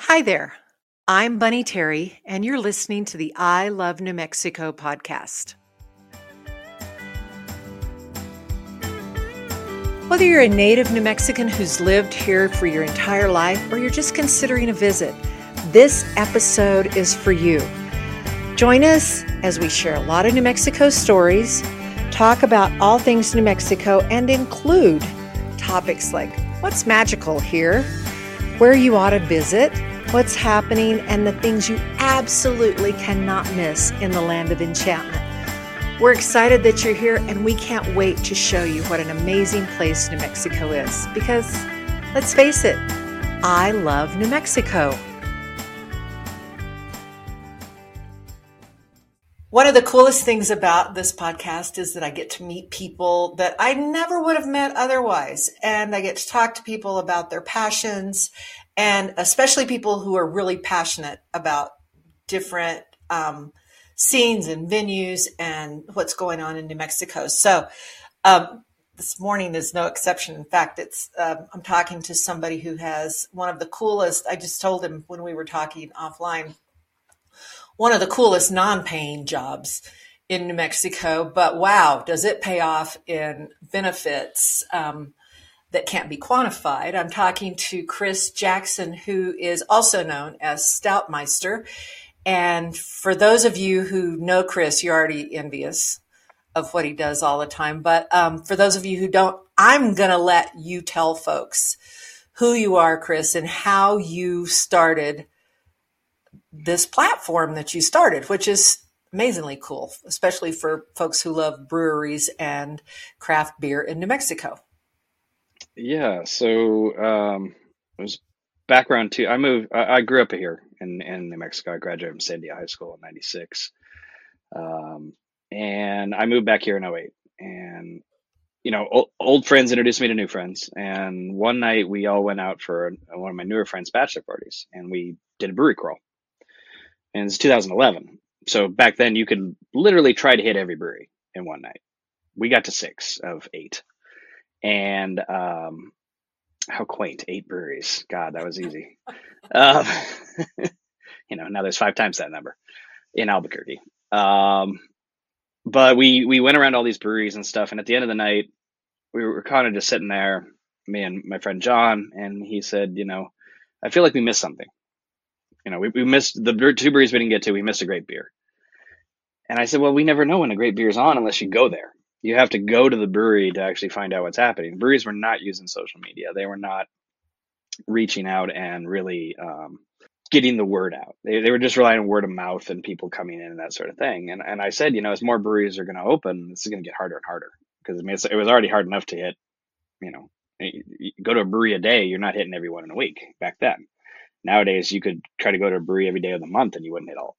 Hi there. I'm Bunny Terry, and you're listening to the I Love New Mexico podcast. Whether you're a native New Mexican who's lived here for your entire life or you're just considering a visit, this episode is for you. Join us as we share a lot of New Mexico stories, talk about all things New Mexico, and include topics like what's magical here, where you ought to visit, what's happening, and the things you absolutely cannot miss in the land of enchantment. We're excited that you're here, and we can't wait to show you what an amazing place New Mexico is because, let's face it, I love New Mexico. One of the coolest things about this podcast is that I get to meet people that I never would have met otherwise. And I get to talk to people about their passions and especially people who are really passionate about different um, scenes and venues and what's going on in New Mexico. So, um, this morning is no exception. In fact, it's um, I'm talking to somebody who has one of the coolest. I just told him when we were talking offline one of the coolest non-paying jobs in New Mexico. But wow, does it pay off in benefits um, that can't be quantified? I'm talking to Chris Jackson, who is also known as Stoutmeister. And for those of you who know Chris, you're already envious of what he does all the time. But um, for those of you who don't, I'm going to let you tell folks who you are, Chris, and how you started this platform that you started, which is amazingly cool, especially for folks who love breweries and craft beer in New Mexico. Yeah, so um, it was background too. I moved. I, I grew up here in, in New Mexico. I graduated from Sandia High School in '96, um, and I moved back here in 08. And you know, old, old, friends introduced me to new friends. And one night we all went out for one of my newer friends' bachelor parties, and we did a brewery crawl and it's 2011. So back then, you could literally try to hit every brewery in one night. We got to six of eight, and um, how quaint! Eight breweries. God, that was easy. um, you know, now there's five times that number in Albuquerque. Um, but we we went around all these breweries and stuff, and at the end of the night, we were kind of just sitting there, me and my friend John, and he said, you know, I feel like we missed something you know, we, we missed the two breweries we didn't get to. We missed a great beer. And I said, well, we never know when a great beer is on unless you go there. You have to go to the brewery to actually find out what's happening. Breweries were not using social media. They were not reaching out and really um, getting the word out. They, they were just relying on word of mouth and people coming in and that sort of thing. And and I said, you know, as more breweries are going to open, this is going to get harder and harder because I mean, it was already hard enough to hit. You know, you go to a brewery a day, you're not hitting everyone in a week back then. Nowadays, you could try to go to a brewery every day of the month and you wouldn't hit all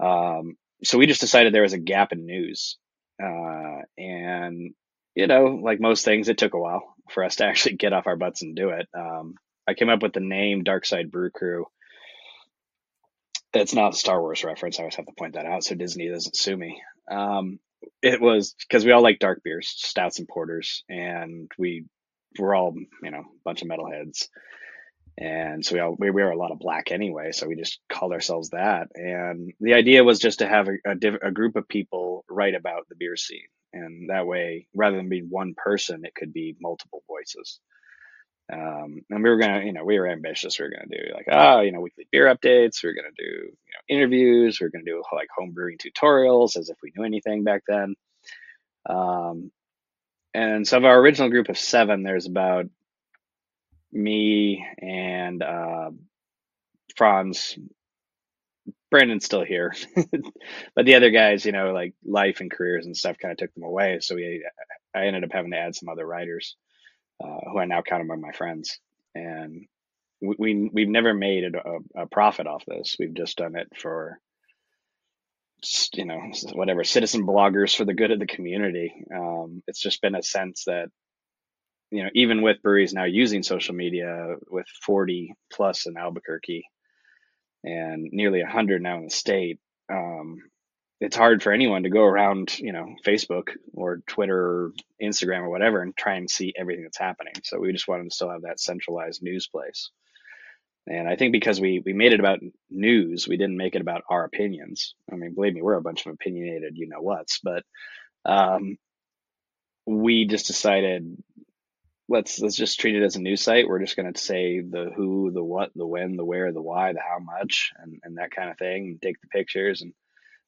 Um, so we just decided there was a gap in news. Uh, and, you know, like most things, it took a while for us to actually get off our butts and do it. Um, I came up with the name Dark Side Brew Crew. It's not a Star Wars reference. I always have to point that out so Disney doesn't sue me. Um, it was because we all like dark beers, stouts and porters, and we were all, you know, a bunch of metalheads and so we all we wear a lot of black anyway so we just called ourselves that. And the idea was just to have a, a, div- a, group of people write about the beer scene. And that way rather than being one person it could be multiple voices. Um, and we were gonna you know we were ambitious. We were gonna do like oh you know weekly beer updates. We were gonna do you know interviews. We were gonna do like home brewing tutorials as if we knew anything back then. Um, and so of our original group of seven there's about me and uh, Franz. Brandon's still here, but the other guys, you know, like life and careers and stuff, kind of took them away. So we, I ended up having to add some other writers, uh, who I now count among my friends, and we, we have never made a, a, profit off this. We've just done it for, just, you know, whatever citizen bloggers for the good of the community. Um, it's just been a sense that you know, even with breweries now using social media with 40 plus in Albuquerque and nearly 100 now in the state, um, it's hard for anyone to go around, you know, Facebook or Twitter or Instagram or whatever and try and see everything that's happening. So we just wanted to still have that centralized news place. And I think because we we made it about news, we didn't make it about our opinions. I mean, believe me, we're a bunch of opinionated, you know what's, but um, we just decided let's let's just treat it as a news site. We're just going to say the who, the what, the when, the where, the why, the how much, and and that kind of thing. And take the pictures, and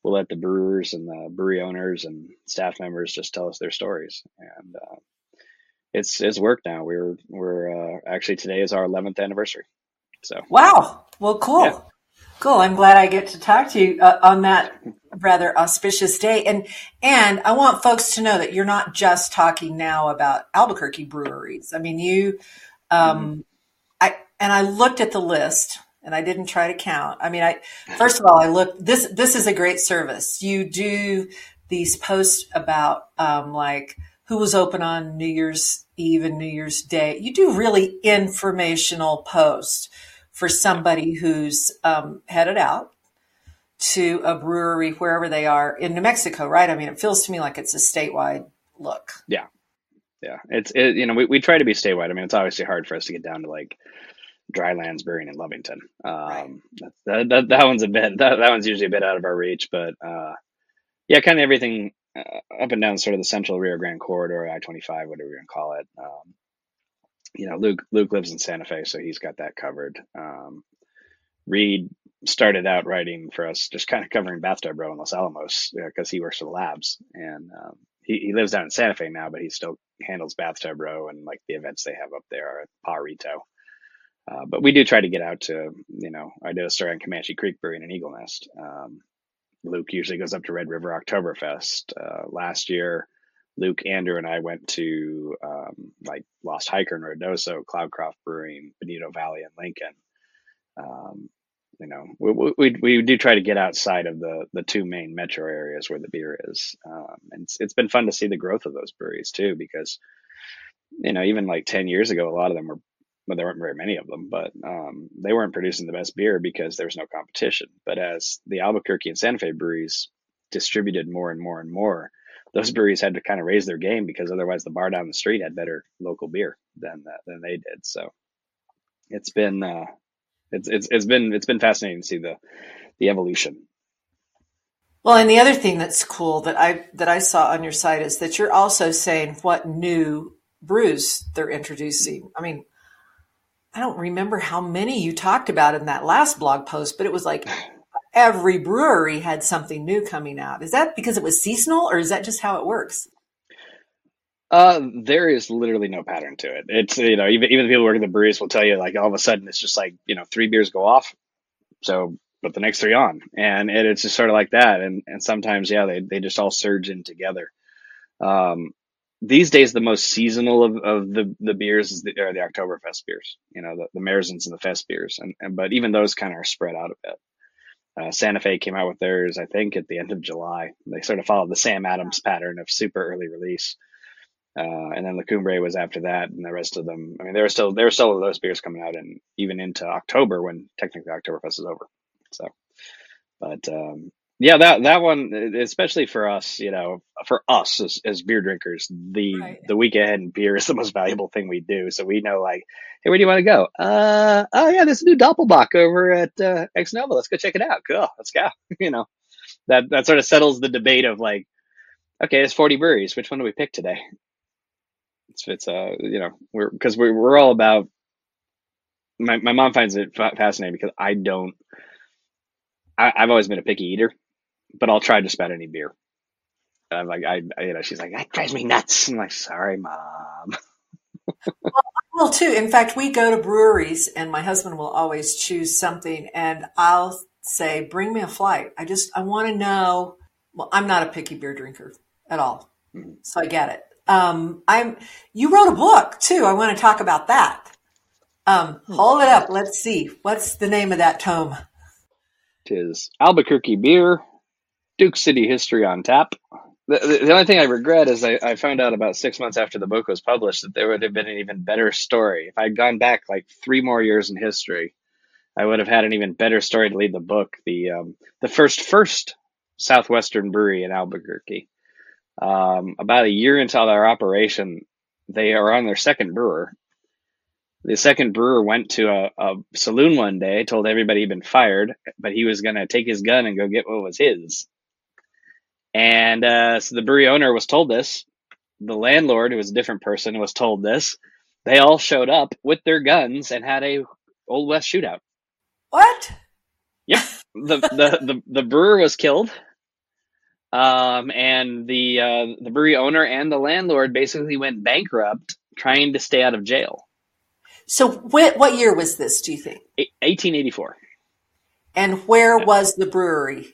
we'll let the brewers and the brewery owners and staff members just tell us their stories. And uh, it's it's worked now. We're we're uh, actually today is our 11th anniversary. So wow, well, cool. Yeah. Cool. I'm glad I get to talk to you uh, on that rather auspicious day. And and I want folks to know that you're not just talking now about Albuquerque breweries. I mean, you um mm-hmm. I and I looked at the list and I didn't try to count. I mean, I first of all, I looked this this is a great service. You do these posts about um like who was open on New Year's Eve and New Year's Day. You do really informational posts for somebody who's um, headed out to a brewery wherever they are in New Mexico, right? I mean, it feels to me like it's a statewide look. Yeah, yeah. It's it, you know we, we try to be statewide. I mean, it's obviously hard for us to get down to like Drylands Brewing in Lovington. Um, right. that, that, that one's a bit that, that one's usually a bit out of our reach, but uh, yeah, kind of everything uh, up and down sort of the central Rio Grande corridor, I twenty five, whatever you want to call it. Um, you know, Luke Luke lives in Santa Fe, so he's got that covered. Um, Reed started out writing for us, just kind of covering Bathtub Row in Los Alamos because he works for the labs, and um, he, he lives down in Santa Fe now, but he still handles Bathtub Row and like the events they have up there at Pajarito. Uh, but we do try to get out to, you know, I did a story on Comanche Creek Brewing in Eagle Nest. Um, Luke usually goes up to Red River Oktoberfest. Uh, last year, Luke, Andrew, and I went to um, like Lost Hiker and Ruidoso, Cloudcroft Brewing, Bonito Valley, and Lincoln. Um, you know, we, we, we do try to get outside of the the two main metro areas where the beer is, um, and it's, it's been fun to see the growth of those breweries too. Because you know, even like ten years ago, a lot of them were well, there weren't very many of them, but um, they weren't producing the best beer because there was no competition. But as the Albuquerque and Santa Fe breweries distributed more and more and more, those breweries had to kind of raise their game because otherwise the bar down the street had better local beer than uh, than they did. So it's been uh, it's it's it's been it's been fascinating to see the the evolution. Well, and the other thing that's cool that I that I saw on your site is that you're also saying what new brews they're introducing. I mean, I don't remember how many you talked about in that last blog post, but it was like every brewery had something new coming out. Is that because it was seasonal or is that just how it works? Uh, there is literally no pattern to it. It's, you know, even, even the people working the breweries will tell you like all of a sudden it's just like, you know, three beers go off. So put the next three on and it, it's just sort of like that. And, and sometimes, yeah, they, they just all surge in together. Um, these days, the most seasonal of, of the, the beers is the, are the Oktoberfest beers, you know, the, the and the Fest beers. And, and, but even those kind of are spread out a bit. Uh, Santa Fe came out with theirs, I think, at the end of July. They sort of followed the Sam Adams pattern of super early release. Uh, and then La Cumbre was after that, and the rest of them. I mean, there were still there were still those beers coming out, and even into October when technically Oktoberfest is over. So, but um, yeah, that that one, especially for us, you know, for us as, as beer drinkers, the right. the week ahead in beer is the most valuable thing we do. So we know, like, hey, where do you want to go? Uh, oh yeah, there's a new Doppelbock over at uh, Ex. Let's go check it out. Cool, let's go. you know, that that sort of settles the debate of like, okay, there's 40 breweries. Which one do we pick today? It's it's uh you know we're because we're we're all about. My my mom finds it fascinating because I don't. I, I've always been a picky eater but I'll try just about any beer. I'm like, I, I, you know, she's like, that drives me nuts. I'm like, sorry, mom. well, will too. In fact, we go to breweries and my husband will always choose something and I'll say, bring me a flight. I just, I want to know. Well, I'm not a picky beer drinker at all. Mm-hmm. So I get it. Um, I'm, you wrote a book too. I want to talk about that. Um, hmm. hold it up. Let's see. What's the name of that tome? Tis Albuquerque Beer, Duke City history on tap. The, the, only thing I regret is I, I found out about six months after the book was published that there would have been an even better story. If I'd gone back like three more years in history, I would have had an even better story to lead the book. The um, the first first Southwestern brewery in Albuquerque. Um, about a year into their operation, they are on their second brewer, The second brewer went to a, a saloon one day, told everybody he'd been fired, but he was going to take his gun and go get what was his. And uh, so the brewery owner was told this. The landlord, who was a different person, was told this. They all showed up with their guns and had a old west shootout. What? Yep. the, the, the, the brewer was killed. Um, and the, uh, the brewery owner and the landlord basically went bankrupt trying to stay out of jail. So what, what year was this, do you think? 1884. And where was the brewery?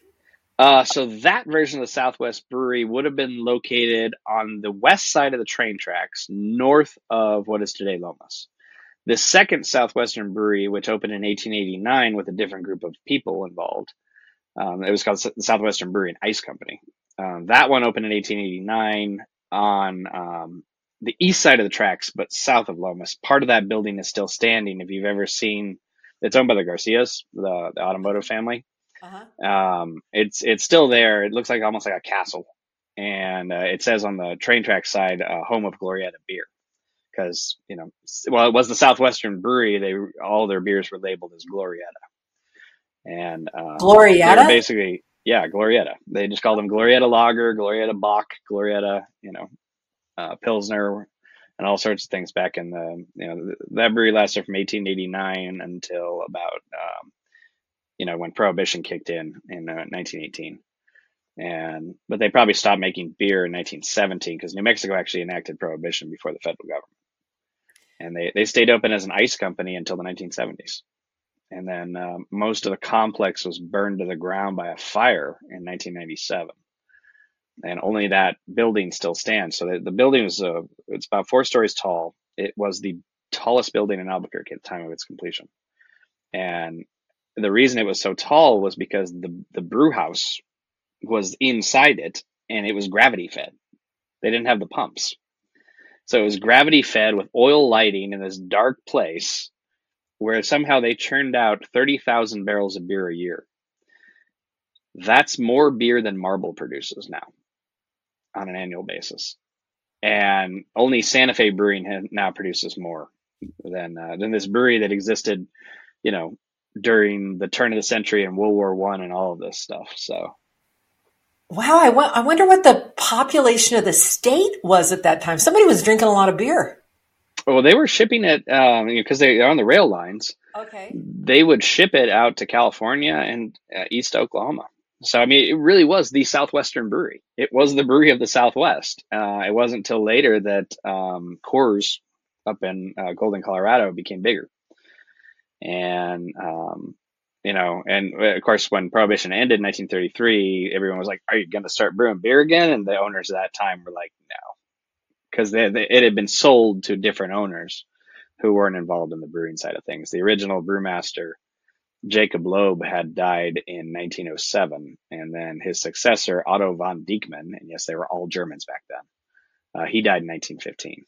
Uh, so that version of the Southwest Brewery would have been located on the west side of the train tracks, north of what is today Lomas. The second Southwestern Brewery, which opened in 1889 with a different group of people involved, um, it was called the Southwestern Brewery and Ice Company. Um, that one opened in 1889 on um, the east side of the tracks, but south of Lomas. Part of that building is still standing. If you've ever seen, it's owned by the Garcias, the, the automotive family. Uh-huh. Um, it's it's still there. It looks like almost like a castle, and uh, it says on the train track side, uh, "Home of Glorieta Beer," because you know, well, it was the Southwestern Brewery. They all their beers were labeled as Glorieta, and Glorieta, basically, yeah, Glorieta. They just called them Glorieta Lager, Glorieta Bock, Glorieta, you know, uh, Pilsner, and all sorts of things back in the you know that brewery lasted from 1889 until about um, you know, when prohibition kicked in in uh, 1918. And, but they probably stopped making beer in 1917 because New Mexico actually enacted prohibition before the federal government. And they, they stayed open as an ice company until the 1970s. And then uh, most of the complex was burned to the ground by a fire in 1997. And only that building still stands. So the, the building was uh, it's about four stories tall. It was the tallest building in Albuquerque at the time of its completion. And the reason it was so tall was because the the brew house was inside it and it was gravity fed. They didn't have the pumps. So it was gravity fed with oil lighting in this dark place where somehow they churned out 30,000 barrels of beer a year. That's more beer than Marble produces now on an annual basis. And only Santa Fe Brewing now produces more than uh, than this brewery that existed, you know, during the turn of the century and World War One and all of this stuff. So, wow, I, w- I wonder what the population of the state was at that time. Somebody was drinking a lot of beer. Well, they were shipping it because um, they're on the rail lines. Okay. They would ship it out to California and uh, East Oklahoma. So, I mean, it really was the Southwestern brewery. It was the brewery of the Southwest. Uh, it wasn't until later that um, Coors up in uh, Golden, Colorado became bigger and um, you know, and uh, of course, when Prohibition ended in 1933, everyone was like, "Are you going to start brewing beer again?" And the owners at that time were like, "No," because it had been sold to different owners who weren't involved in the brewing side of things. The original brewmaster, Jacob Loeb, had died in 1907, and then his successor, Otto von Dieckmann, and yes, they were all Germans back then. Uh, he died in 1915.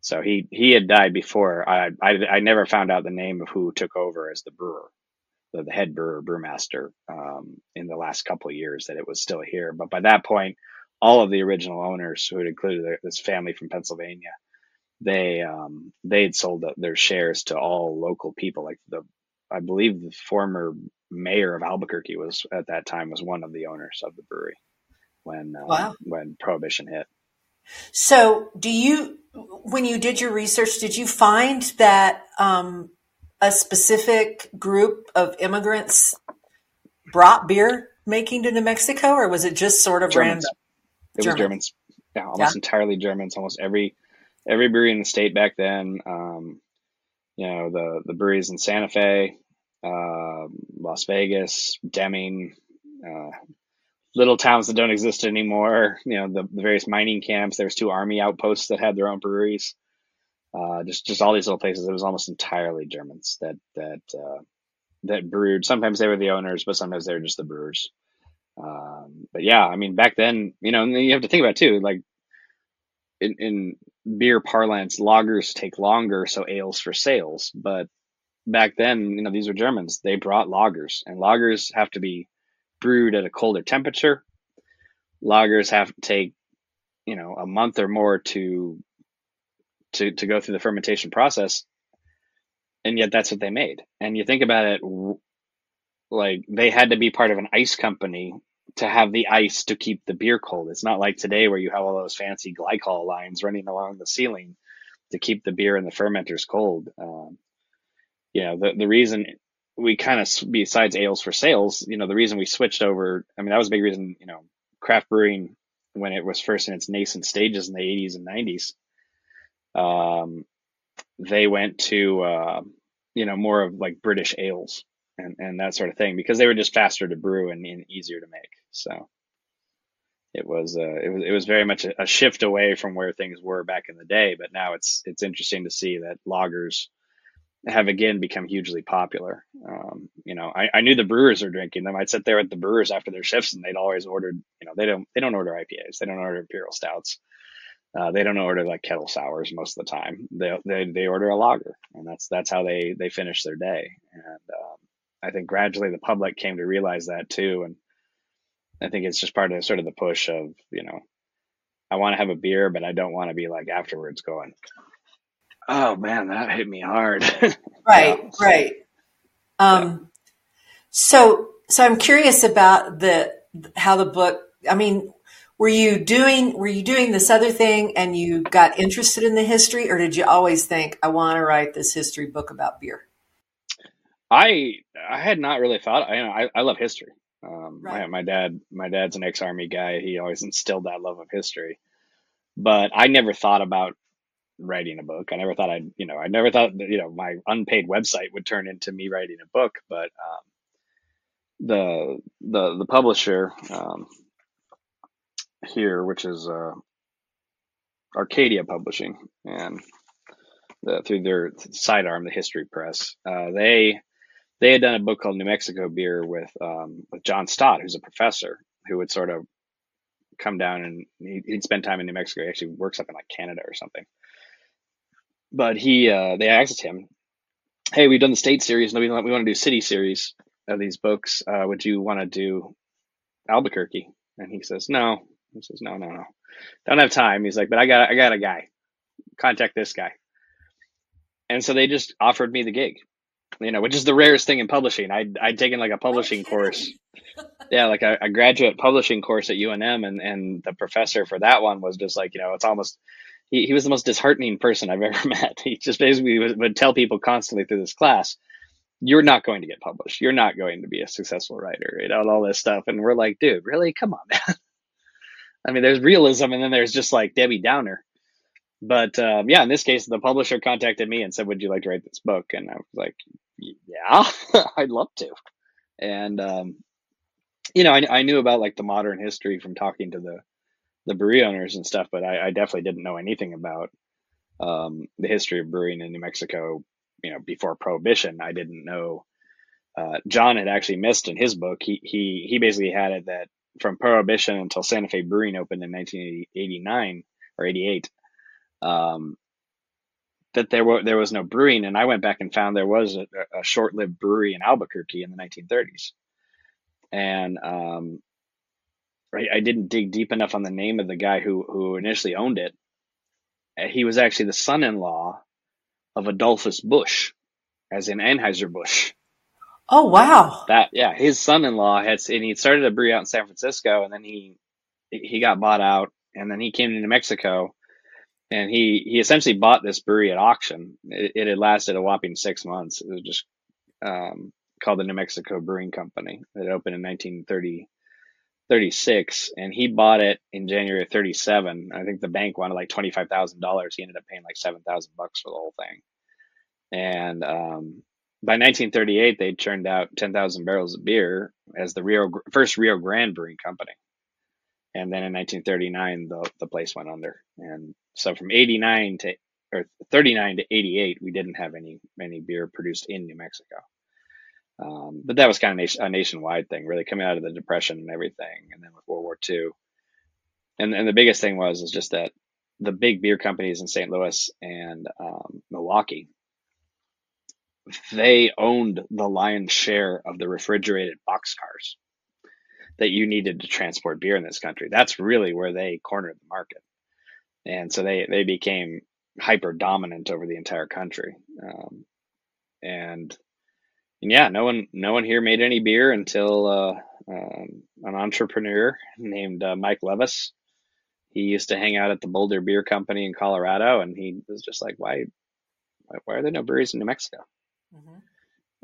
So he he had died before. I, I I never found out the name of who took over as the brewer, the, the head brewer, brewmaster, um, in the last couple of years that it was still here. But by that point, all of the original owners, who had included this family from Pennsylvania, they um, they had sold their shares to all local people. Like the, I believe the former mayor of Albuquerque was at that time was one of the owners of the brewery when uh, wow. when prohibition hit. So, do you when you did your research, did you find that um, a specific group of immigrants brought beer making to New Mexico, or was it just sort of Germans. random? It was Germans. Yeah, almost yeah. entirely Germans. Almost every every brewery in the state back then. Um, you know, the the breweries in Santa Fe, uh, Las Vegas, Deming, uh, little towns that don't exist anymore. You know, the, the various mining camps. There was two army outposts that had their own breweries. Uh, just just all these little places. It was almost entirely Germans that that uh, that brewed. Sometimes they were the owners, but sometimes they were just the brewers. Um, but yeah, I mean, back then, you know, and you have to think about too, like in, in beer parlance, lagers take longer, so ales for sales. But back then, you know, these were Germans. They brought lagers, and lagers have to be brewed at a colder temperature. Lagers have to take, you know, a month or more to to to go through the fermentation process. and yet that's what they made. And you think about it, like they had to be part of an ice company to have the ice to keep the beer cold. It's not like today where you have all those fancy glycol lines running along the ceiling to keep the beer and the fermenters cold. Um, you know, the the reason we kind of besides ales for sales, you know, the reason we switched over. I mean, that was a big reason. You know, craft brewing when it was first in its nascent stages in the 80s and 90s. Um, they went to uh, you know more of like British ales and, and that sort of thing because they were just faster to brew and, and easier to make. So it was uh, it was it was very much a, a, shift away from where things were back in the day. But now it's it's interesting to see that lagers have again become hugely popular. Um, you know, I, I knew the brewers are drinking them. I'd sit there at the brewers after their shifts, and they'd always ordered. You know, they don't they don't order IPAs. They don't order imperial stouts. Uh, they don't order like kettle sours most of the time. They, they they order a lager, and that's that's how they they finish their day. And um, I think gradually the public came to realize that too, and I think it's just part of sort of the push of you know, I want to have a beer, but I don't want to be like afterwards going, oh man, that hit me hard. right, yeah. right. Um, so so I'm curious about the how the book. I mean, were you doing were you doing this other thing and you got interested in the history, or did you always think I want to write this history book about beer? I I had not really thought. I I, I love history. Um, right. my, my dad my dad's an ex army guy. He always instilled that love of history. But I never thought about writing a book. I never thought I'd you know I never thought that you know my unpaid website would turn into me writing a book. But um, the the the publisher um, here, which is uh, Arcadia Publishing, and the, through their sidearm, the History Press, uh, they they had done a book called New Mexico Beer with um, with John Stott, who's a professor who would sort of come down and he, would spend time in New Mexico. He actually works up in like Canada or something. But he, uh, they asked him, "Hey, we've done the state series, and we want, we want to do city series of these books. Uh, would you want to do Albuquerque?" And he says, "No." He says, "No, no, no, don't have time." He's like, "But I got, I got a guy. Contact this guy." And so they just offered me the gig you know, which is the rarest thing in publishing. I'd, I'd taken like a publishing course. Yeah, like a, a, graduate publishing course at UNM, and, and the professor for that one was just like, you know, it's almost, he, he was the most disheartening person I've ever met. He just basically would, would tell people constantly through this class, you're not going to get published. You're not going to be a successful writer, you know, and all this stuff. And we're like, dude, really? Come on, man. I mean, there's realism and then there's just like Debbie Downer. But um, yeah, in this case, the publisher contacted me and said, "Would you like to write this book?" And I was like, "Yeah, I'd love to." And um, you know, I, I, knew about like the modern history from talking to the the brewery owners and stuff, but I, I definitely didn't know anything about um, the history of brewing in New Mexico. You know, before Prohibition, I didn't know. Uh, John had actually missed in his book. He he he basically had it that from Prohibition until Santa Fe Brewing opened in 1989 or 88 um, that there were there was no brewing, and I went back and found there was a, a short-lived brewery in Albuquerque in the 1930s, and um, I, I didn't dig deep enough on the name of the guy who who initially owned it. Uh, he was actually the son-in-law of Adolphus Busch, as in Anheuser Busch. Oh wow! That yeah, his son-in-law had and he started a brewery out in San Francisco, and then he he got bought out, and then he came to New Mexico and he he essentially bought this brewery at auction. It, it had lasted a whopping six months. It was just um, called the New Mexico Brewing Company. It opened in 1930, 36, and he bought it in January of 37. I think the bank wanted like twenty five thousand dollars. He ended up paying like seven thousand bucks for the whole thing. And um, by 1938, they churned out 10,000 barrels of beer as the Rio first Rio Grande Brewing Company. And then in 1939, the the place went under, and so from 89 to or 39 to 88, we didn't have any any beer produced in New Mexico. Um, but that was kind of a nationwide thing, really coming out of the depression and everything, and then with World War II. And and the biggest thing was is just that the big beer companies in St. Louis and um, Milwaukee, they owned the lion's share of the refrigerated boxcars that you needed to transport beer in this country. That's really where they cornered the market and so they they became hyper dominant over the entire country. Um, and and yeah, no one no one here made any beer until uh, um, an entrepreneur named uh, Mike Levis. He used to hang out at the Boulder Beer Company in Colorado, and he was just like, "Why, why are there no breweries in New Mexico?" Mm-hmm.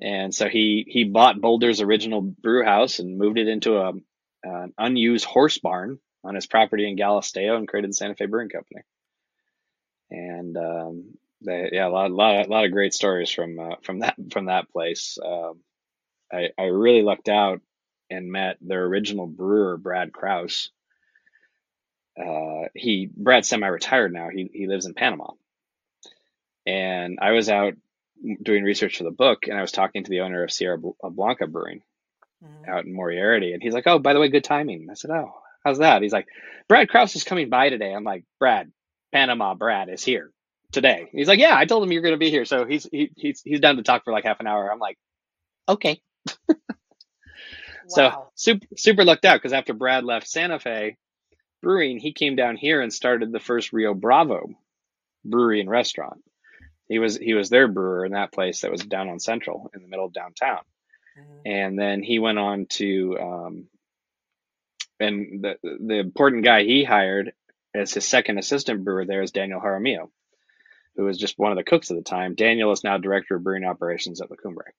And so he he bought Boulder's original brew house and moved it into a an unused horse barn on his property in Galisteo and created the Santa Fe Brewing Company. And um, they, yeah, a lot, a lot, a lot of great stories from uh, from that from that place. Um, I I really lucked out and met their original brewer, Brad Kraus. Uh, he Brad's semi-retired now. He he lives in Panama, and I was out doing research for the book, and I was talking to the owner of Sierra Blanca Brewing mm-hmm. out in Moriarty, and he's like, "Oh, by the way, good timing." I said, "Oh, how's that?" He's like, "Brad Kraus is coming by today." I'm like, "Brad, Panama Brad is here today." He's like, "Yeah, I told him you're going to be here, so he's he, he's he's done to talk for like half an hour." I'm like, "Okay." So super super lucked out because after Brad left Santa Fe Brewing, he came down here and started the first Rio Bravo brewery and restaurant. He was he was their brewer in that place that was down on Central in the middle of downtown. Mm-hmm. And then he went on to um, and the the important guy he hired as his second assistant brewer there is Daniel Jaramillo, who was just one of the cooks at the time. Daniel is now director of brewing operations at La Cumbre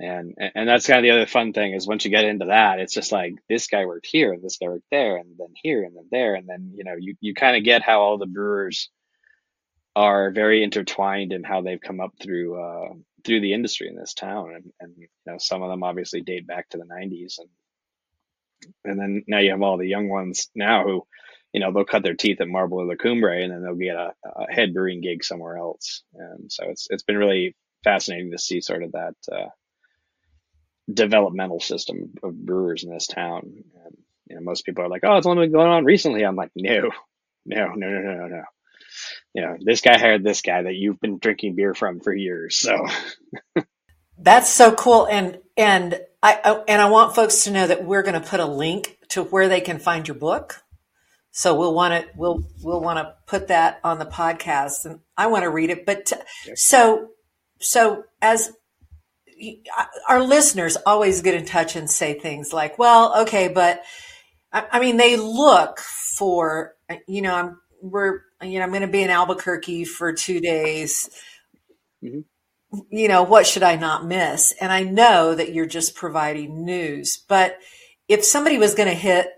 and and that's kind of the other fun thing is once you get into that it's just like this guy worked here and this guy worked there and then here and then there and then you know you, you kind of get how all the brewers are very intertwined in how they've come up through uh, through the industry in this town and, and you know some of them obviously date back to the 90s and and then now you have all the young ones now who you know they'll cut their teeth at Marble or La Cumbre and then they'll get a, a head brewing gig somewhere else and so it's it's been really fascinating to see sort of that uh, developmental system of brewers in this town. And, you know, most people are like, "Oh, it's only been going on recently." I'm like, "No, no, no, no, no, no." You know, this guy hired this guy that you've been drinking beer from for years. So that's so cool, and and I, I and I want folks to know that we're going to put a link to where they can find your book. So we'll want to we'll we'll want to put that on the podcast, and I want to read it. But uh, t- so so as uh, our listeners always get in touch and say things like, well, okay, but I, I mean, they look for, uh, you know, I'm, we're, you know, I'm going to be in Albuquerque for two days. Mm-hmm. You know, what should I not miss? And I know that you're just providing news, but if somebody was going to hit,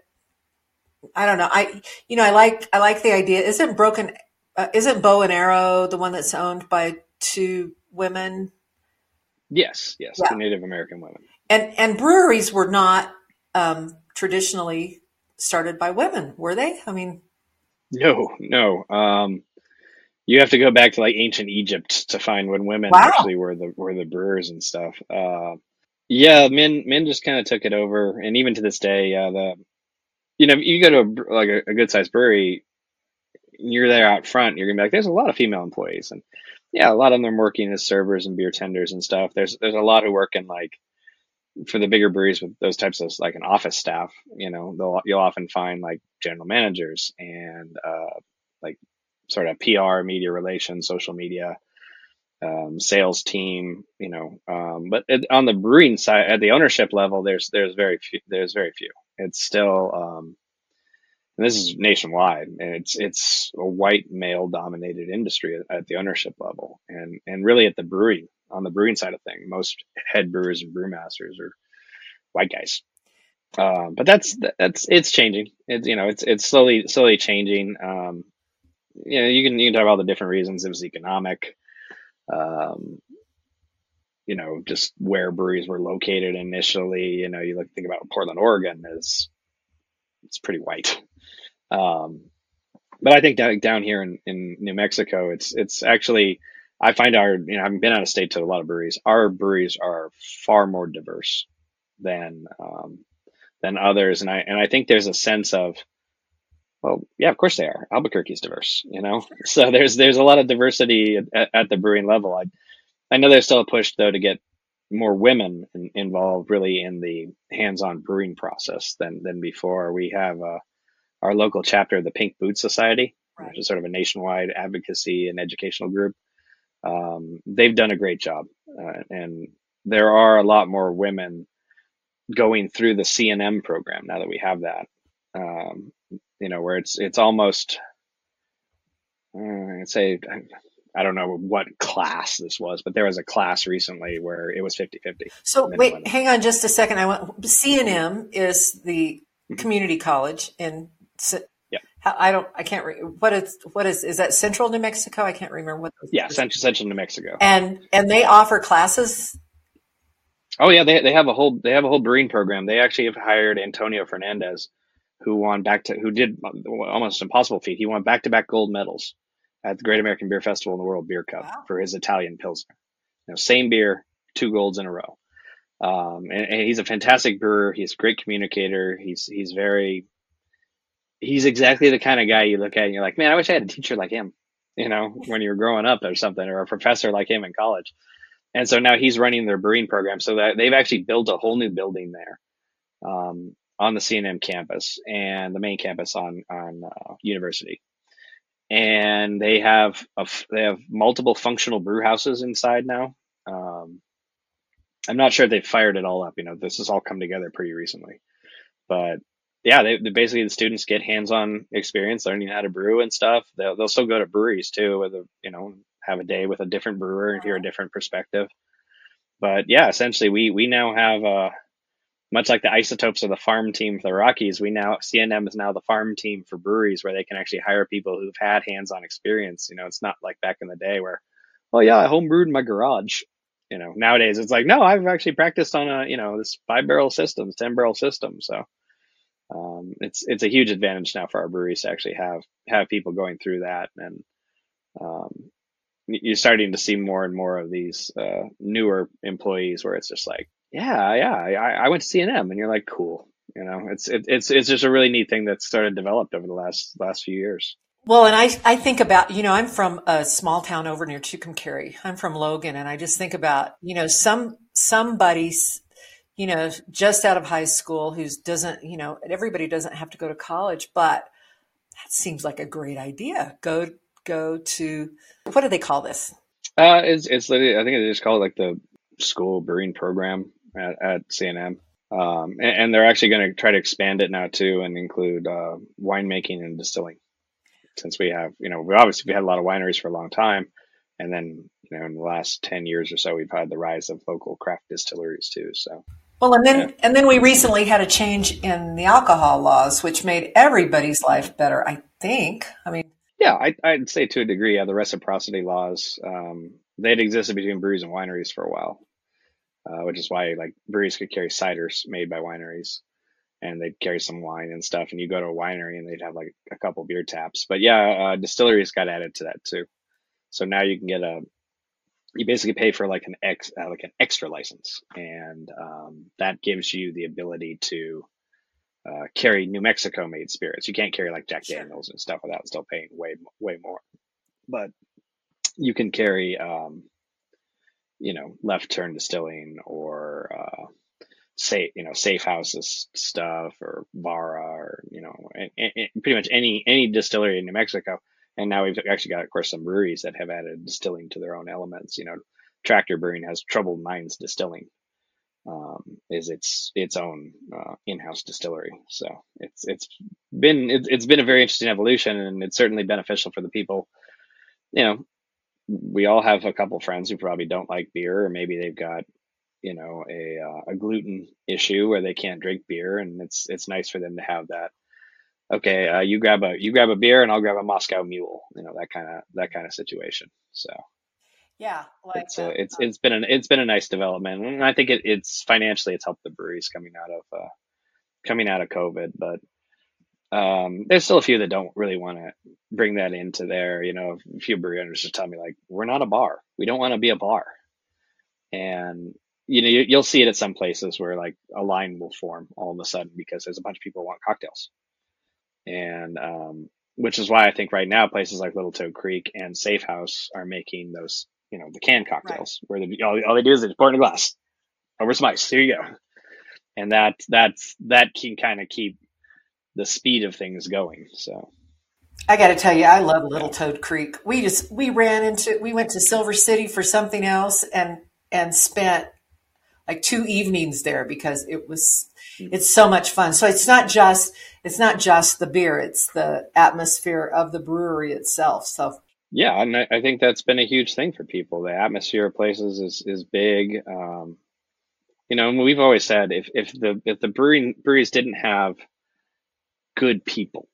I don't know, I, you know, I like, I like the idea. Isn't broken, uh, isn't bow and arrow the one that's owned by two women? Yes, yes, yeah. Native American women. And and breweries were not um, traditionally started by women, were they? I mean, no, no. Um, you have to go back to like ancient Egypt to find when women wow. actually were the were the brewers and stuff. Uh, yeah, men men just kind of took it over, and even to this day, uh, the you know you go to a, like a, a good sized brewery, you're there out front, you're gonna be like, there's a lot of female employees, and yeah, a lot of them are working as servers and beer tenders and stuff. There's there's a lot who work in like for the bigger breweries with those types of like an office staff. You know, they'll you'll often find like general managers and uh, like sort of PR, media relations, social media, um, sales team. You know, um, but on the brewing side, at the ownership level, there's there's very few. There's very few. It's still um, and this is nationwide and it's it's a white male dominated industry at, at, the ownership level and and really at the brewing on the brewing side of things most head brewers and brewmasters are white guys. Um, but that's that's it's changing. It's you know it's it's slowly slowly changing. Um, you know you can you can talk about the different reasons. It was economic. Um, you know just where breweries were located initially you know you look think about portland oregon is it's pretty white um, but I think down, down here in, in New Mexico, it's it's actually I find our you know having been out of state to a lot of breweries, our breweries are far more diverse than um, than others, and I and I think there's a sense of well, yeah, of course they are. Albuquerque's diverse, you know. So there's there's a lot of diversity at, at the brewing level. I I know there's still a push though to get more women in, involved really in the hands-on brewing process than than before. We have a our local chapter of the Pink Boot Society, right. which is sort of a nationwide advocacy and educational group. um, they've done a great job, uh, and there are a lot more women going through the CNM program now that we have that. Um, you know, where it's it's almost uh, I'd say I don't know what class this was, but there was a class recently where it was 50 50. So, wait, hang on just a second. I want CNM is the mm-hmm. community college in. Yeah. I don't. I can't. Re, what is what is is that Central New Mexico? I can't remember what. Yeah, Central Central New Mexico. And and they offer classes. Oh yeah, they they have a whole they have a whole brewing program. They actually have hired Antonio Fernandez, who won back to who did almost impossible feat. He won back to back gold medals at the Great American Beer Festival and the World Beer Cup wow. for his Italian Pilsner. You know, same beer, two golds in a row. Um, and, and, he's a fantastic brewer. He's a great communicator. He's he's very he's exactly the kind of guy you look at and you're like, man, I wish I had a teacher like him. You know, when you were growing up or something, or a professor like him in college. And so now he's running their brewing program. So that they've actually built a whole new building there um, on the CNM campus and the main campus on on uh, University and they have a, they have multiple functional brew houses inside now. Um, I'm not sure if they've fired it all up. You know, this has all come together pretty recently, but yeah, they, they basically the students get hands-on experience learning how to brew and stuff. They'll they'll still go to breweries too, with a you know have a day with a different brewer and hear a different perspective. But yeah, essentially we we now have a much like the isotopes of the farm team for the Rockies, we now CNM is now the farm team for breweries where they can actually hire people who've had hands-on experience. You know, it's not like back in the day where, oh yeah, I home brewed in my garage. You know, nowadays it's like, no, I've actually practiced on a, you know, this five barrel system, 10 barrel system. So, um, it's, it's a huge advantage now for our breweries to actually have, have people going through that. And, um, you're starting to see more and more of these, uh, newer employees where it's just like, yeah, yeah, I, I went to CNM, and you're like, cool. You know, it's it, it's it's just a really neat thing that's started developed over the last last few years. Well, and I I think about you know I'm from a small town over near Tucumcari. I'm from Logan, and I just think about you know some somebody's you know just out of high school who doesn't you know everybody doesn't have to go to college, but that seems like a great idea. Go go to what do they call this? Uh, it's it's literally I think they just call it like the school brewing program at, at CNM. Um, and, and, they're actually going to try to expand it now too and include uh, winemaking and distilling. Since we have, you know, we obviously we had a lot of wineries for a long time, and then you know in the last ten years or so we've had the rise of local craft distilleries too. So well, and then yeah. and then we recently had a change in the alcohol laws, which made everybody's life better. I think. I mean, yeah, I, would say to a degree, yeah, the reciprocity laws um, they'd existed between breweries and wineries for a while, uh, which is why like breweries could carry ciders made by wineries and they'd carry some wine and stuff. And you go to a winery and they'd have like a couple beer taps. But yeah, uh, distilleries got added to that too. So now you can get a, you basically pay for like an ex, uh, like an extra license, and um, that gives you the ability to uh, carry New Mexico made spirits. You can't carry like Jack Daniels and stuff without still paying way way more. But you can carry um, you know, left turn distilling or uh, safe, you know, safe houses stuff or Vara or you know, and, and pretty much any any distillery in New Mexico. And now we've actually got, of course, some breweries that have added distilling to their own elements. You know, Tractor Brewing has Troubled Minds Distilling, um, is its its own uh, in-house distillery. So it's it's been it's, it's been a very interesting evolution, and it's certainly beneficial for the people. You know, we all have a couple friends who probably don't like beer, or maybe they've got you know a uh, a gluten issue where they can't drink beer, and it's it's nice for them to have that. Okay, uh, you grab a you grab a beer, and I'll grab a Moscow Mule. You know that kind of that kind of situation. So yeah, like it's uh, it's it's been an it's been a nice development, and I think it, it's financially it's helped the breweries coming out of uh, coming out of COVID, but um, there's still a few that don't really want to bring that into there. You know, a few brewery owners just tell me like, we're not a bar. We don't want to be a bar. And you know, you, will see it at some places where like a line will form all of a sudden because there's a bunch of people who want cocktails. And, um, which is why I think right now places like Little Toad Creek and Safe House are making those, you know, the canned cocktails right. where the, all, all, they do is they pour in a glass over some ice. Here you go. And that, that's, that can kind of keep the speed of things going. So I got to tell you, I love Little Toad Creek. We just we ran into we went to Silver City for something else and and spent like two evenings there because it was it's so much fun. So it's not just it's not just the beer; it's the atmosphere of the brewery itself. So yeah, and I, I think that's been a huge thing for people. The atmosphere of places is is big. Um, you know, we've always said if if the if the brewing breweries didn't have good people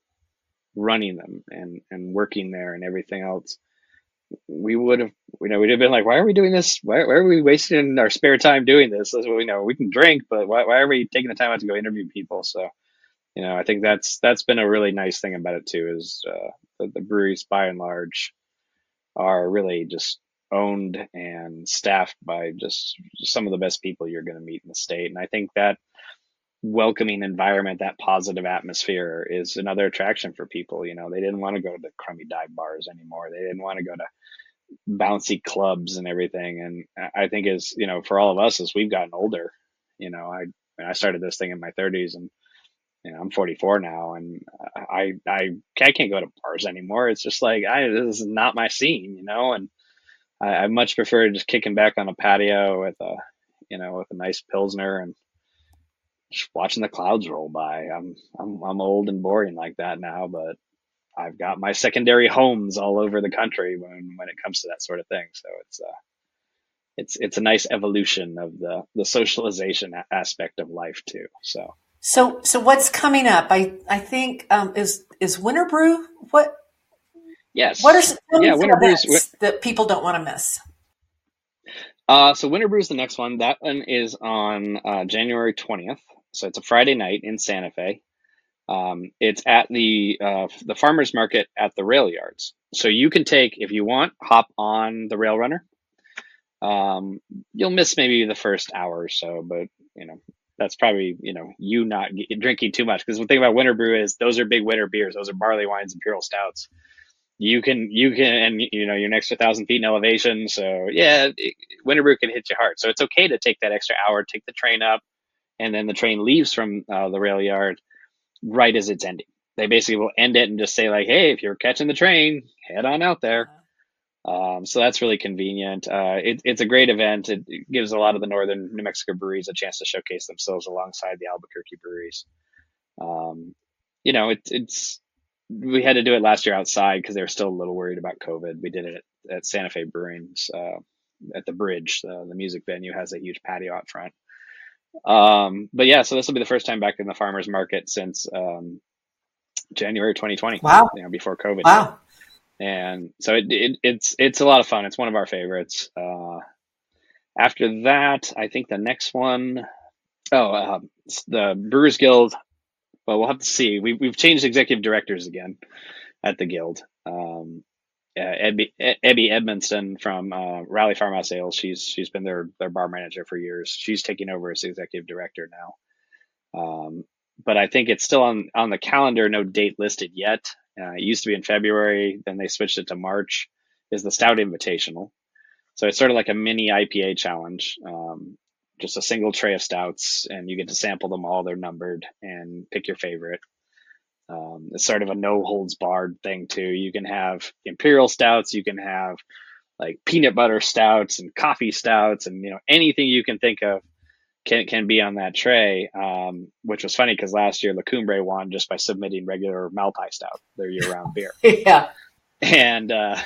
running them and and working there and everything else, we would have you know we'd have been like, why are we doing this? Why, why are we wasting our spare time doing this? As we know, we can drink, but why why are we taking the time out to go interview people? So. You know, I think that's that's been a really nice thing about it too. Is uh, the, the breweries, by and large, are really just owned and staffed by just some of the best people you're going to meet in the state. And I think that welcoming environment, that positive atmosphere is another attraction for people. You know, they didn't want to go to the crummy dive bars anymore. They didn't want to go to bouncy clubs and everything. And I think is, you know, for all of us as we've gotten older, you know, I, I started this thing in my thirties and you know, I'm 44 now and I, I, I can't go to bars anymore. It's just like, I, this is not my scene, you know, and I, I much prefer just kicking back on a patio with a, you know, with a nice Pilsner and just watching the clouds roll by. I'm, I'm, I'm old and boring like that now, but I've got my secondary homes all over the country when, when it comes to that sort of thing. So it's, uh, it's, it's a nice evolution of the, the socialization aspect of life too. So. So, so what's coming up? I, I think um, is is Winter Brew. What? Yes. What are some yeah, Winter Brews that people don't want to miss? Uh, so Winter Brew is the next one. That one is on uh, January twentieth. So it's a Friday night in Santa Fe. Um, it's at the uh, the farmers market at the rail yards. So you can take if you want, hop on the rail runner. Um, you'll miss maybe the first hour or so, but you know that's probably you know you not drinking too much because the thing about winter brew is those are big winter beers those are barley wines imperial stouts you can you can and you know you're an extra thousand feet in elevation so yeah it, winter brew can hit you hard so it's okay to take that extra hour take the train up and then the train leaves from uh, the rail yard right as it's ending they basically will end it and just say like hey if you're catching the train head on out there um, so that's really convenient. Uh, it, it's a great event. It, it, gives a lot of the northern New Mexico breweries a chance to showcase themselves alongside the Albuquerque breweries. Um, you know, it, it's we had to do it last year outside because they were still a little worried about COVID. We did it at, at Santa Fe Brewing's uh, at the Bridge. Uh, the music venue has a huge patio out front. Um, but yeah, so this will be the first time back in the farmers market since um, January 2020. Wow. You know, before COVID. Wow and so it, it, it's it's a lot of fun. It's one of our favorites. Uh, after that, I think the next one, oh, uh, the Brewers Guild. Well, we'll have to see. We, we've changed executive directors again at the guild. Um, Ebby, Ebby Edmondson from uh, Rowley Farmhouse Ales. She's she's been their their bar manager for years. She's taking over as executive director now. Um, but I think it's still on on the calendar. No date listed yet. Uh, it used to be in February, then they switched it to March. Is the Stout Invitational. So it's sort of like a mini IPA challenge. Um, just a single tray of stouts, and you get to sample them all. They're numbered, and pick your favorite. Um, it's sort of a no holds barred thing too. You can have imperial stouts, you can have like peanut butter stouts and coffee stouts, and you know anything you can think of can can be on that tray. Um, which was funny because last year La Cumbre won just by submitting regular Malpais Stout, their year-round beer. yeah, and uh,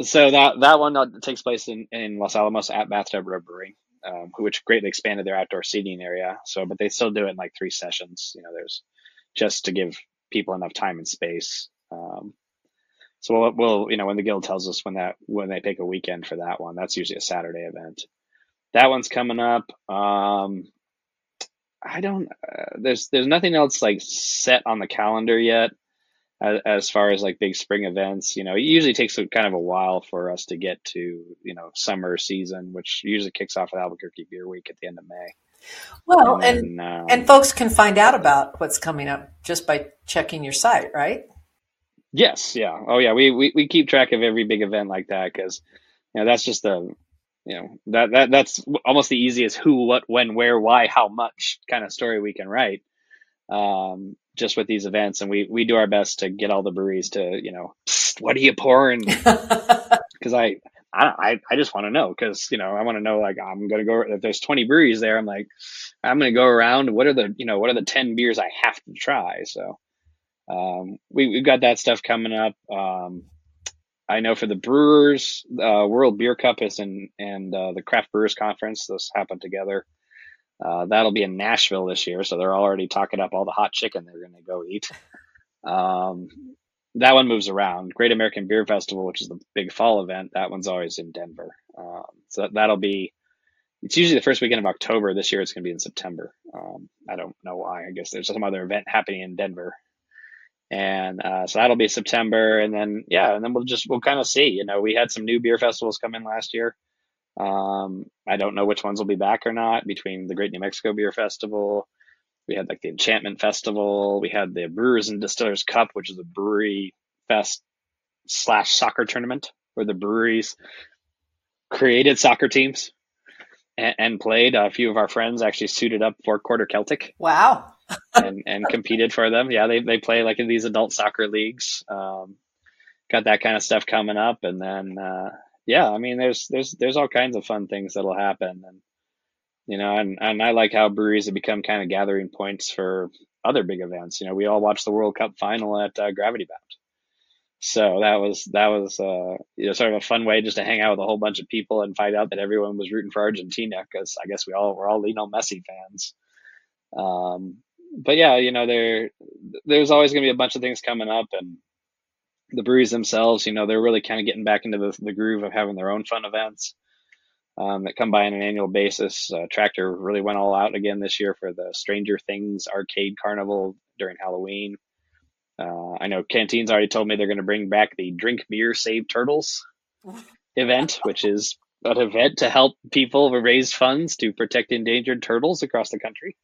so that that one uh, takes place in, in Los Alamos at Bathtub Row Brewing, um, which greatly expanded their outdoor seating area. So, but they still do it in like three sessions. You know, there's just to give people enough time and space. Um, so we'll, we'll, you know, when the guild tells us when that when they pick a weekend for that one, that's usually a Saturday event that one's coming up. Um, I don't. Uh, there's there's nothing else like set on the calendar yet, as, as, far as like big spring events. You know, it usually takes a, kind of a while for us to get to you know summer season, which usually kicks off with Albuquerque Beer Week at the end of May. Well, and and, um, and folks can find out about what's coming up just by checking your site, right? Yes. Yeah. Oh, yeah. We we, we keep track of every big event like that because you know that's just the you know that that that's almost the easiest who what when where why how much kind of story we can write um, just with these events, and we we do our best to get all the breweries to you know, what are you pouring? Because I. I, I just want to know because you know I want to know like I'm gonna go if there's 20 breweries there I'm like I'm gonna go around what are the you know what are the 10 beers I have to try so um, we, we've got that stuff coming up um, I know for the Brewers, uh, World Beer Cup is in, and uh, the Craft Brewers Conference, those happen together. Uh, that'll be in Nashville this year, so they're already talking up all the hot chicken they're going to go eat. Um, that one moves around. Great American Beer Festival, which is the big fall event, that one's always in Denver. Um, so that'll be, it's usually the first weekend of October. This year it's going to be in September. Um, I don't know why. I guess there's some other event happening in Denver and uh, so that'll be September, and then yeah, and then we'll just we'll kind of see. You know, we had some new beer festivals come in last year. Um, I don't know which ones will be back or not. Between the Great New Mexico Beer Festival, we had like the Enchantment Festival, we had the Brewers and Distillers Cup, which is a brewery fest slash soccer tournament where the breweries created soccer teams and, and played. A few of our friends actually suited up for Quarter Celtic. Wow and and competed for them. Yeah, they they play like in these adult soccer leagues. Um, got that kind of stuff coming up, and then uh, yeah, I mean, there's there's there's all kinds of fun things that'll happen, and you know, and and I like how breweries have become kind of gathering points for other big events. You know, we all watched the World Cup final at uh, Gravity Bound. So that was that was uh, you know sort of a fun way just to hang out with a whole bunch of people and find out that everyone was rooting for Argentina because I guess we all were all Lionel Messi fans. Um, but yeah, you know, there there's always going to be a bunch of things coming up, and the breweries themselves, you know, they're really kind of getting back into the, the groove of having their own fun events um, that come by on an annual basis. Uh, Tractor really went all out again this year for the Stranger Things Arcade Carnival during Halloween. Uh, I know Canteen's already told me they're going to bring back the Drink Beer Save Turtles event, which is an event to help people raise funds to protect endangered turtles across the country.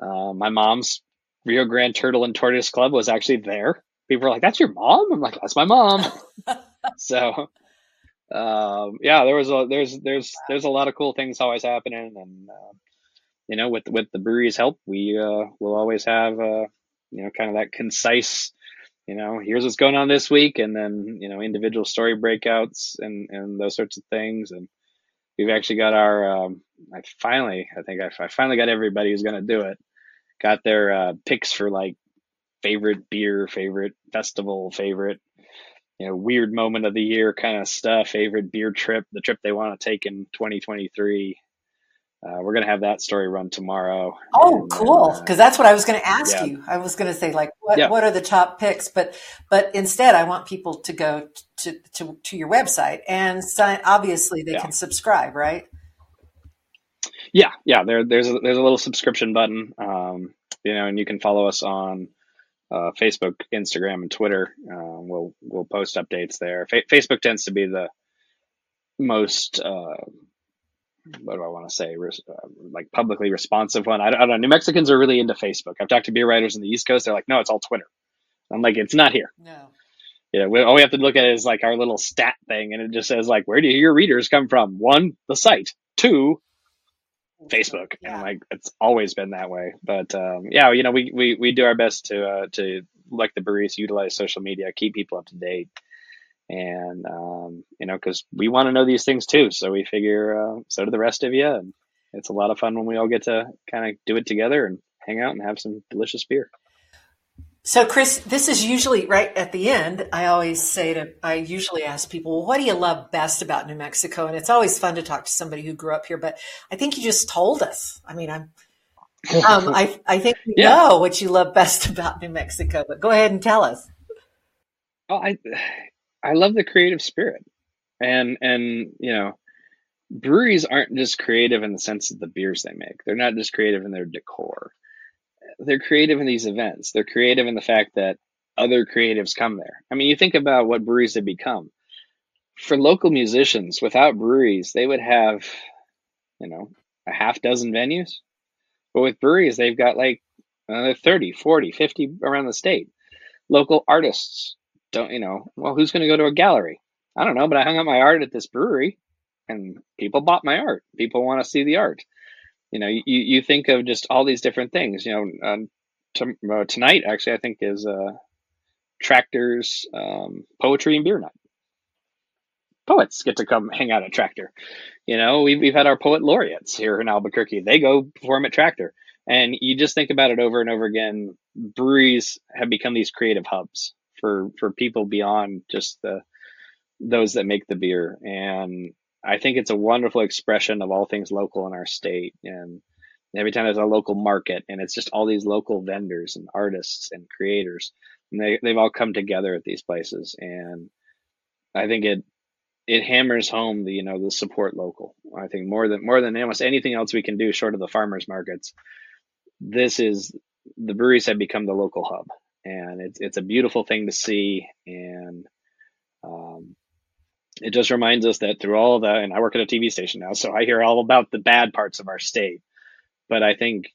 Uh, my mom's Rio Grande Turtle and Tortoise Club was actually there. People were like, "That's your mom?" I'm like, "That's my mom." so, um, yeah, there was a there's there's there's a lot of cool things always happening, and uh, you know, with with the brewery's help, we uh, will always have uh, you know kind of that concise. You know, here's what's going on this week, and then you know individual story breakouts and and those sorts of things, and we've actually got our. Um, I finally, I think I, I finally got everybody who's going to do it got their uh, picks for like favorite beer, favorite festival, favorite you know weird moment of the year kind of stuff, favorite beer trip, the trip they want to take in 2023. Uh, we're gonna have that story run tomorrow. Oh, and, cool! Because uh, that's what I was going to ask yeah. you. I was going to say like, what yeah. what are the top picks? But but instead, I want people to go to to, to your website and sign. Obviously, they yeah. can subscribe, right? Yeah, yeah. There, there's a, there's a little subscription button, um, you know, and you can follow us on uh, Facebook, Instagram, and Twitter. Uh, we'll we'll post updates there. Fa- Facebook tends to be the most uh, what do I want to say? uh, like publicly responsive one. I don't, I don't, know. New Mexicans are really into Facebook. I've talked to beer writers in the East Coast. They're like, no, it's all Twitter. I'm like, it's not here. No. Yeah, we, all we have to look at is like our little stat thing, and it just says like, where do your readers come from? One, the site. Two, Facebook, yeah. and like it's always been that way. But um, yeah, you know, we, we we do our best to uh, to like the breweries utilize social media, keep people up to date, and um, you know, because we want to know these things too. So we figure uh, so do the rest of you, and it's a lot of fun when we all get to kind of do it together and hang out and have some delicious beer. So, Chris, this is usually right at the end. I always say to, I usually ask people, well, what do you love best about New Mexico? And it's always fun to talk to somebody who grew up here, but I think you just told us. I mean, I'm, um, I, I think we yeah. know what you love best about New Mexico, but go ahead and tell us. Oh, I, I love the creative spirit and, and, you know, breweries aren't just creative in the sense of the beers they make. They're not just creative in their decor they're creative in these events. They're creative in the fact that other creatives come there. I mean, you think about what breweries have become. For local musicians, without breweries, they would have, you know, a half dozen venues. But with breweries, they've got like another 30, 40, 50 around the state. Local artists don't, you know, well, who's going to go to a gallery? I don't know, but I hung up my art at this brewery and people bought my art. People want to see the art you know you, you think of just all these different things you know um, uh, tonight, actually, I think is uh, Tractor's um, poetry and beer night. Poets get to come hang out at Tractor. You know, we've we've had our poet laureates here in Albuquerque. They go perform at Tractor, and you just think about it over and over again. Breweries have become these creative hubs for for people beyond just the those that make the beer, and I think it's a wonderful expression of all things local in our state. And every time there's a local market, and it's just all these local vendors and artists and creators, and they they've all come together at these places, and I think it it hammers home the you know the support local. I think more than more than almost anything else we can do, short of the farmers markets, this is the breweries have become the local hub, and it's it's a beautiful thing to see, and um, it just reminds us that through all of that, and I work at a TV station now, so I hear all about the bad parts of our state, but I think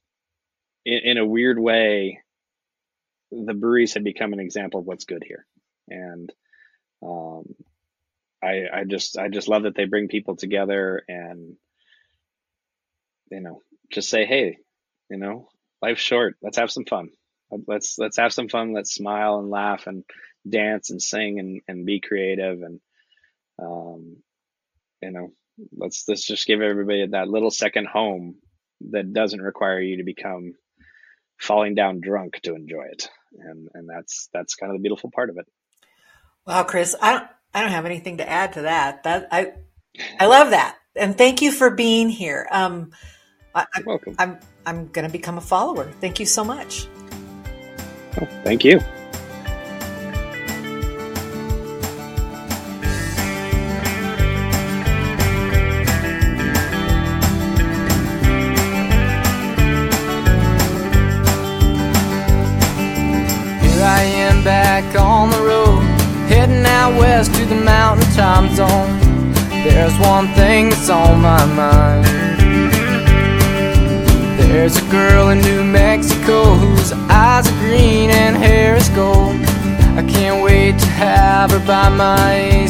in, in a weird way, the breweries have become an example of what's good here, and um, I I just I just love that they bring people together and you know just say hey you know life's short. Let's have some fun. Let's let's have some fun. Let's smile and laugh and dance and sing and, and be creative and um, you know let's let's just give everybody that little second home that doesn't require you to become falling down drunk to enjoy it. And and that's that's kind of the beautiful part of it. Wow chris i don't i don't have anything to add to that. That i i love that. And thank you for being here. Um I, You're welcome. I'm i'm gonna become a follower. Thank you so much. Oh, thank you by my.